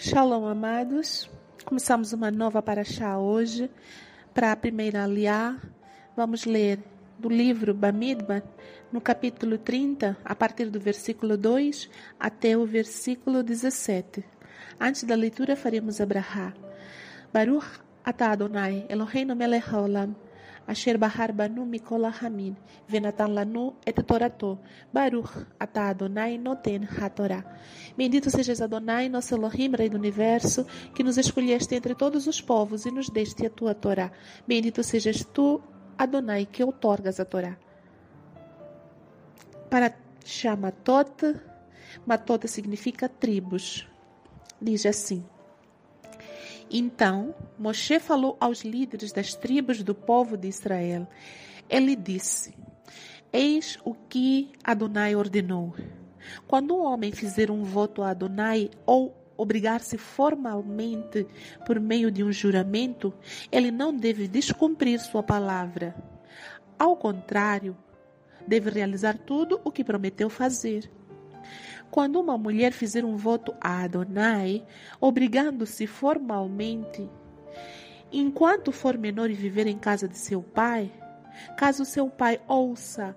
Shalom, amados. Começamos uma nova paraxá hoje. Para a primeira aliá, vamos ler do livro Bamidbar, no capítulo 30, a partir do versículo 2 até o versículo 17. Antes da leitura, faremos a brahá. Baruch atah Adonai, Eloheinu melech haolam, asher bahar banu mikol hamin, venatan lanu et torato, Baruch atah Adonai noten hatorá. Bendito sejas Adonai, nosso Elohim, Rei do Universo, que nos escolheste entre todos os povos e nos deste a tua Torá. Bendito sejas tu, Adonai, que outorgas a Torá. Para Shamatot, Matot significa tribos. Diz assim. Então Moshe falou aos líderes das tribos do povo de Israel. Ele disse: Eis o que Adonai ordenou. Quando um homem fizer um voto a Adonai ou obrigar-se formalmente por meio de um juramento, ele não deve descumprir sua palavra. Ao contrário, deve realizar tudo o que prometeu fazer. Quando uma mulher fizer um voto a Adonai, obrigando-se formalmente, enquanto for menor e viver em casa de seu pai, caso seu pai ouça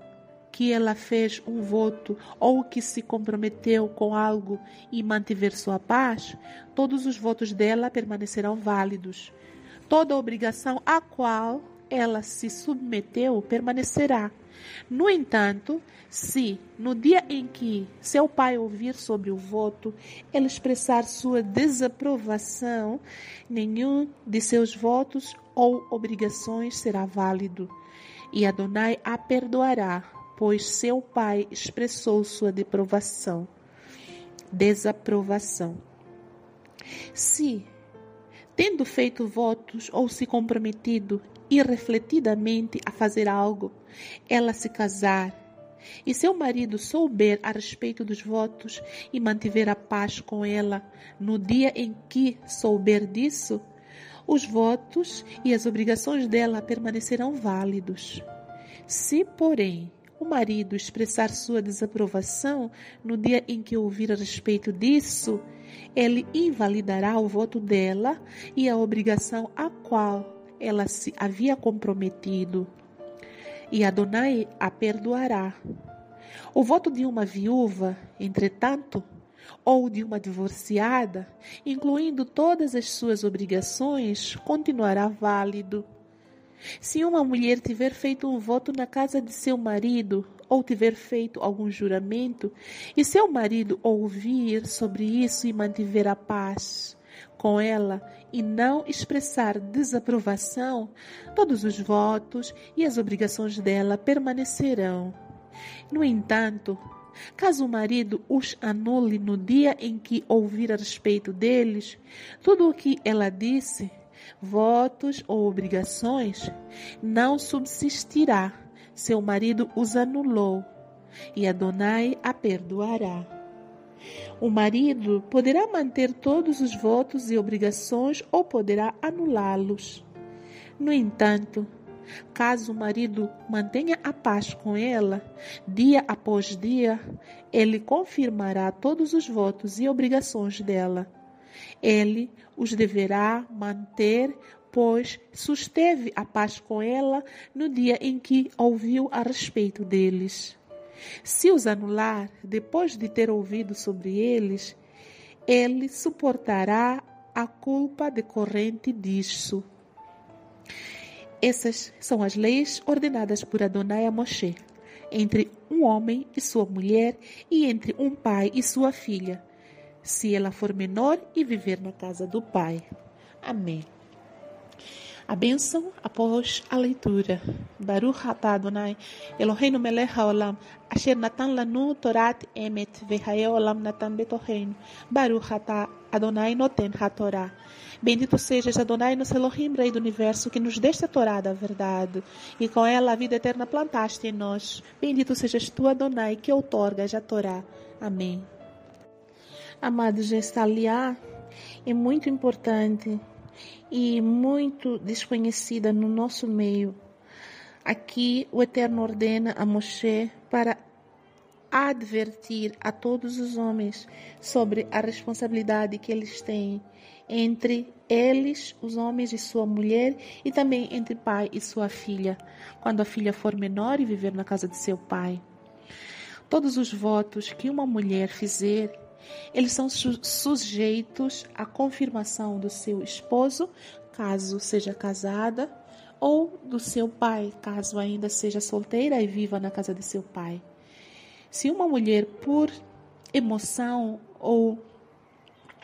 que ela fez um voto ou que se comprometeu com algo e mantiver sua paz, todos os votos dela permanecerão válidos. Toda obrigação a qual ela se submeteu permanecerá. No entanto, se no dia em que seu pai ouvir sobre o voto, ele expressar sua desaprovação, nenhum de seus votos ou obrigações será válido. E Adonai a perdoará, pois seu pai expressou sua deprovação, desaprovação. Se, tendo feito votos ou se comprometido irrefletidamente a fazer algo, ela se casar, e seu marido souber a respeito dos votos e mantiver a paz com ela no dia em que souber disso, os votos e as obrigações dela permanecerão válidos. Se, porém, o marido expressar sua desaprovação no dia em que ouvir a respeito disso, ele invalidará o voto dela e a obrigação a qual ela se havia comprometido. E Adonai a perdoará. O voto de uma viúva, entretanto, ou de uma divorciada, incluindo todas as suas obrigações, continuará válido. Se uma mulher tiver feito um voto na casa de seu marido, ou tiver feito algum juramento, e seu marido ouvir sobre isso e mantiver a paz com ela e não expressar desaprovação, todos os votos e as obrigações dela permanecerão. No entanto, Caso o marido os anule no dia em que ouvir a respeito deles, tudo o que ela disse votos ou obrigações, não subsistirá. Seu marido os anulou e Adonai a perdoará. O marido poderá manter todos os votos e obrigações ou poderá anulá-los. No entanto, caso o marido mantenha a paz com ela, dia após dia, ele confirmará todos os votos e obrigações dela ele os deverá manter, pois susteve a paz com ela no dia em que ouviu a respeito deles. Se os anular, depois de ter ouvido sobre eles, ele suportará a culpa decorrente disso. Essas são as leis ordenadas por Adonai a Moshe, entre um homem e sua mulher e entre um pai e sua filha, se ela for menor e viver na casa do pai. Amém. A bênção após a leitura. Baruch atah Adonai, Eloheinu melech haolam, asher natan lanu torat emet, vehaye olam natan betoheinu. Baruch atah Adonai noten hatorá. Bendito sejas Adonai, nosso Elohim, Rei do Universo, que nos deste a Torá da verdade, e com ela a vida eterna plantaste em nós. Bendito sejas tu, Adonai, que outorgas a Torá. Amém. Amados, esta aliá é muito importante e muito desconhecida no nosso meio. Aqui o Eterno ordena a Moshe para advertir a todos os homens sobre a responsabilidade que eles têm entre eles, os homens e sua mulher, e também entre pai e sua filha, quando a filha for menor e viver na casa de seu pai. Todos os votos que uma mulher fizer, eles são su sujeitos à confirmação do seu esposo, caso seja casada, ou do seu pai, caso ainda seja solteira e viva na casa de seu pai. Se uma mulher, por emoção ou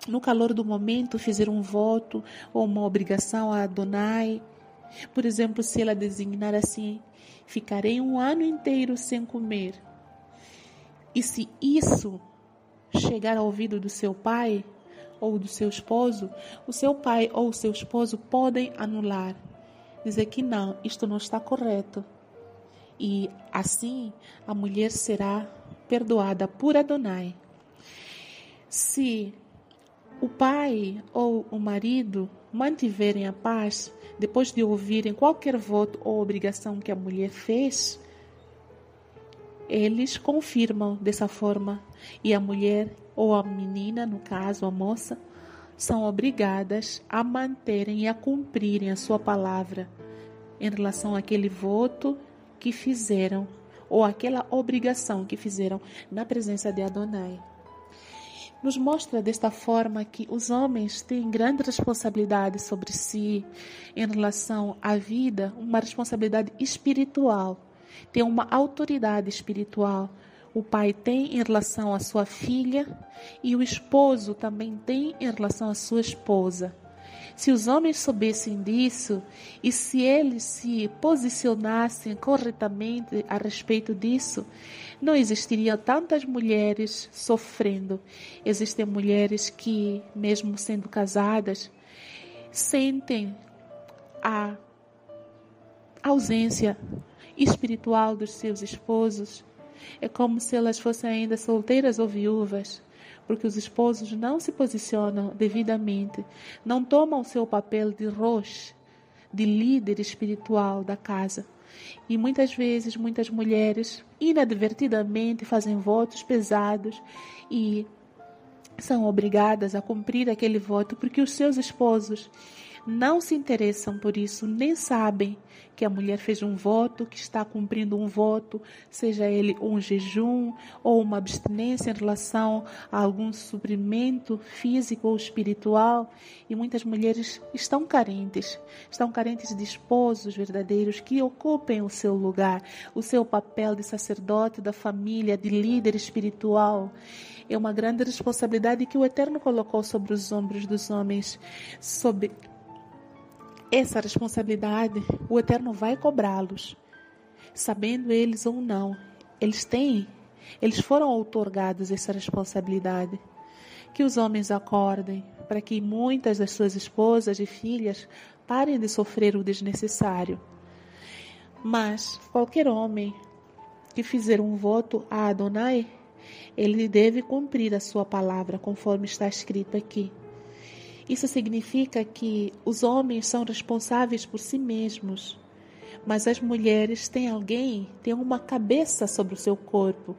no calor do momento, fizer um voto ou uma obrigação a Adonai. Por exemplo, se ela designar assim: ficarei um ano inteiro sem comer. E se isso chegar ao ouvido do seu pai ou do seu esposo, o seu pai ou o seu esposo podem anular, dizer que não, isto não está correto. E assim a mulher será perdoada por Adonai. Se o pai ou o marido mantiverem a paz depois de ouvirem qualquer voto ou obrigação que a mulher fez, eles confirmam dessa forma. E a mulher ou a menina, no caso a moça, são obrigadas a manterem e a cumprirem a sua palavra em relação àquele voto que fizeram ou aquela obrigação que fizeram na presença de Adonai. Nos mostra desta forma que os homens têm grande responsabilidade sobre si em relação à vida, uma responsabilidade espiritual, tem uma autoridade espiritual. O pai tem em relação à sua filha e o esposo também tem em relação à sua esposa. Se os homens soubessem disso e se eles se posicionassem corretamente a respeito disso, não existiriam tantas mulheres sofrendo. Existem mulheres que, mesmo sendo casadas, sentem a ausência espiritual dos seus esposos. É como se elas fossem ainda solteiras ou viúvas porque os esposos não se posicionam devidamente, não tomam seu papel de roche, de líder espiritual da casa. E muitas vezes, muitas mulheres inadvertidamente fazem votos pesados e são obrigadas a cumprir aquele voto porque os seus esposos não se interessam por isso, nem sabem que a mulher fez um voto, que está cumprindo um voto, seja ele um jejum ou uma abstinência em relação a algum suprimento físico ou espiritual. E muitas mulheres estão carentes, estão carentes de esposos verdadeiros que ocupem o seu lugar, o seu papel de sacerdote da família, de líder espiritual. É uma grande responsabilidade que o Eterno colocou sobre os ombros dos homens, sobre essa responsabilidade, o Eterno vai cobrá-los, sabendo eles ou não. Eles têm, eles foram outorgados essa responsabilidade. Que os homens acordem para que muitas das suas esposas e filhas parem de sofrer o desnecessário. Mas qualquer homem que fizer um voto a Adonai, ele deve cumprir a sua palavra, conforme está escrito aqui. Isso significa que os homens são responsáveis por si mesmos, mas as mulheres têm alguém, têm uma cabeça sobre o seu corpo,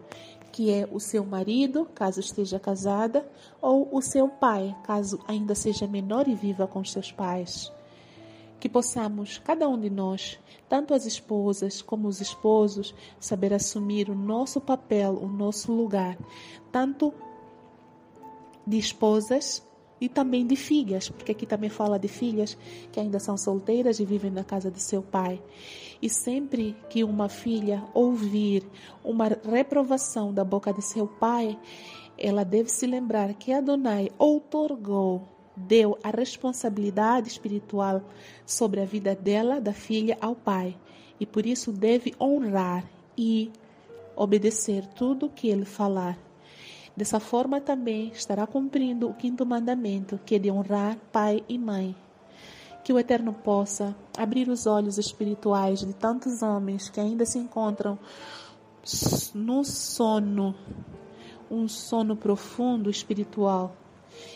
que é o seu marido, caso esteja casada, ou o seu pai, caso ainda seja menor e viva com seus pais. Que possamos, cada um de nós, tanto as esposas como os esposos, saber assumir o nosso papel, o nosso lugar, tanto de esposas e também de filhas, porque aqui também fala de filhas que ainda são solteiras e vivem na casa de seu pai. E sempre que uma filha ouvir uma reprovação da boca de seu pai, ela deve se lembrar que Adonai outorgou, deu a responsabilidade espiritual sobre a vida dela, da filha, ao pai. E por isso deve honrar e obedecer tudo o que ele falar. Dessa forma também estará cumprindo o quinto mandamento, que é de honrar pai e mãe. Que o Eterno possa abrir os olhos espirituais de tantos homens que ainda se encontram no sono, um sono profundo espiritual,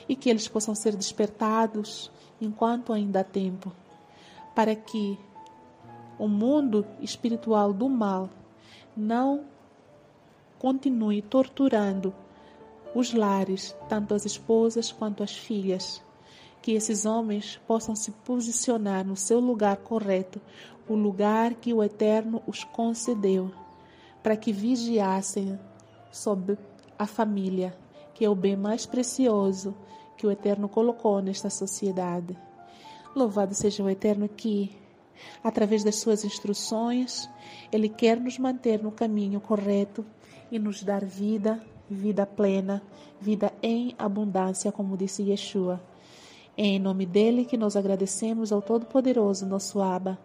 e que eles possam ser despertados enquanto ainda há tempo, para que o mundo espiritual do mal não continue torturando os lares, tanto as esposas quanto as filhas. Que esses homens possam se posicionar no seu lugar correto, o lugar que o Eterno os concedeu, para que vigiassem sobre a família, que é o bem mais precioso que o Eterno colocou nesta sociedade. Louvado seja o Eterno que, através das suas instruções, Ele quer nos manter no caminho correto e nos dar vida, vida plena, vida em abundância, como disse Yeshua. É em nome dele que nós agradecemos ao Todo-Poderoso, nosso Abba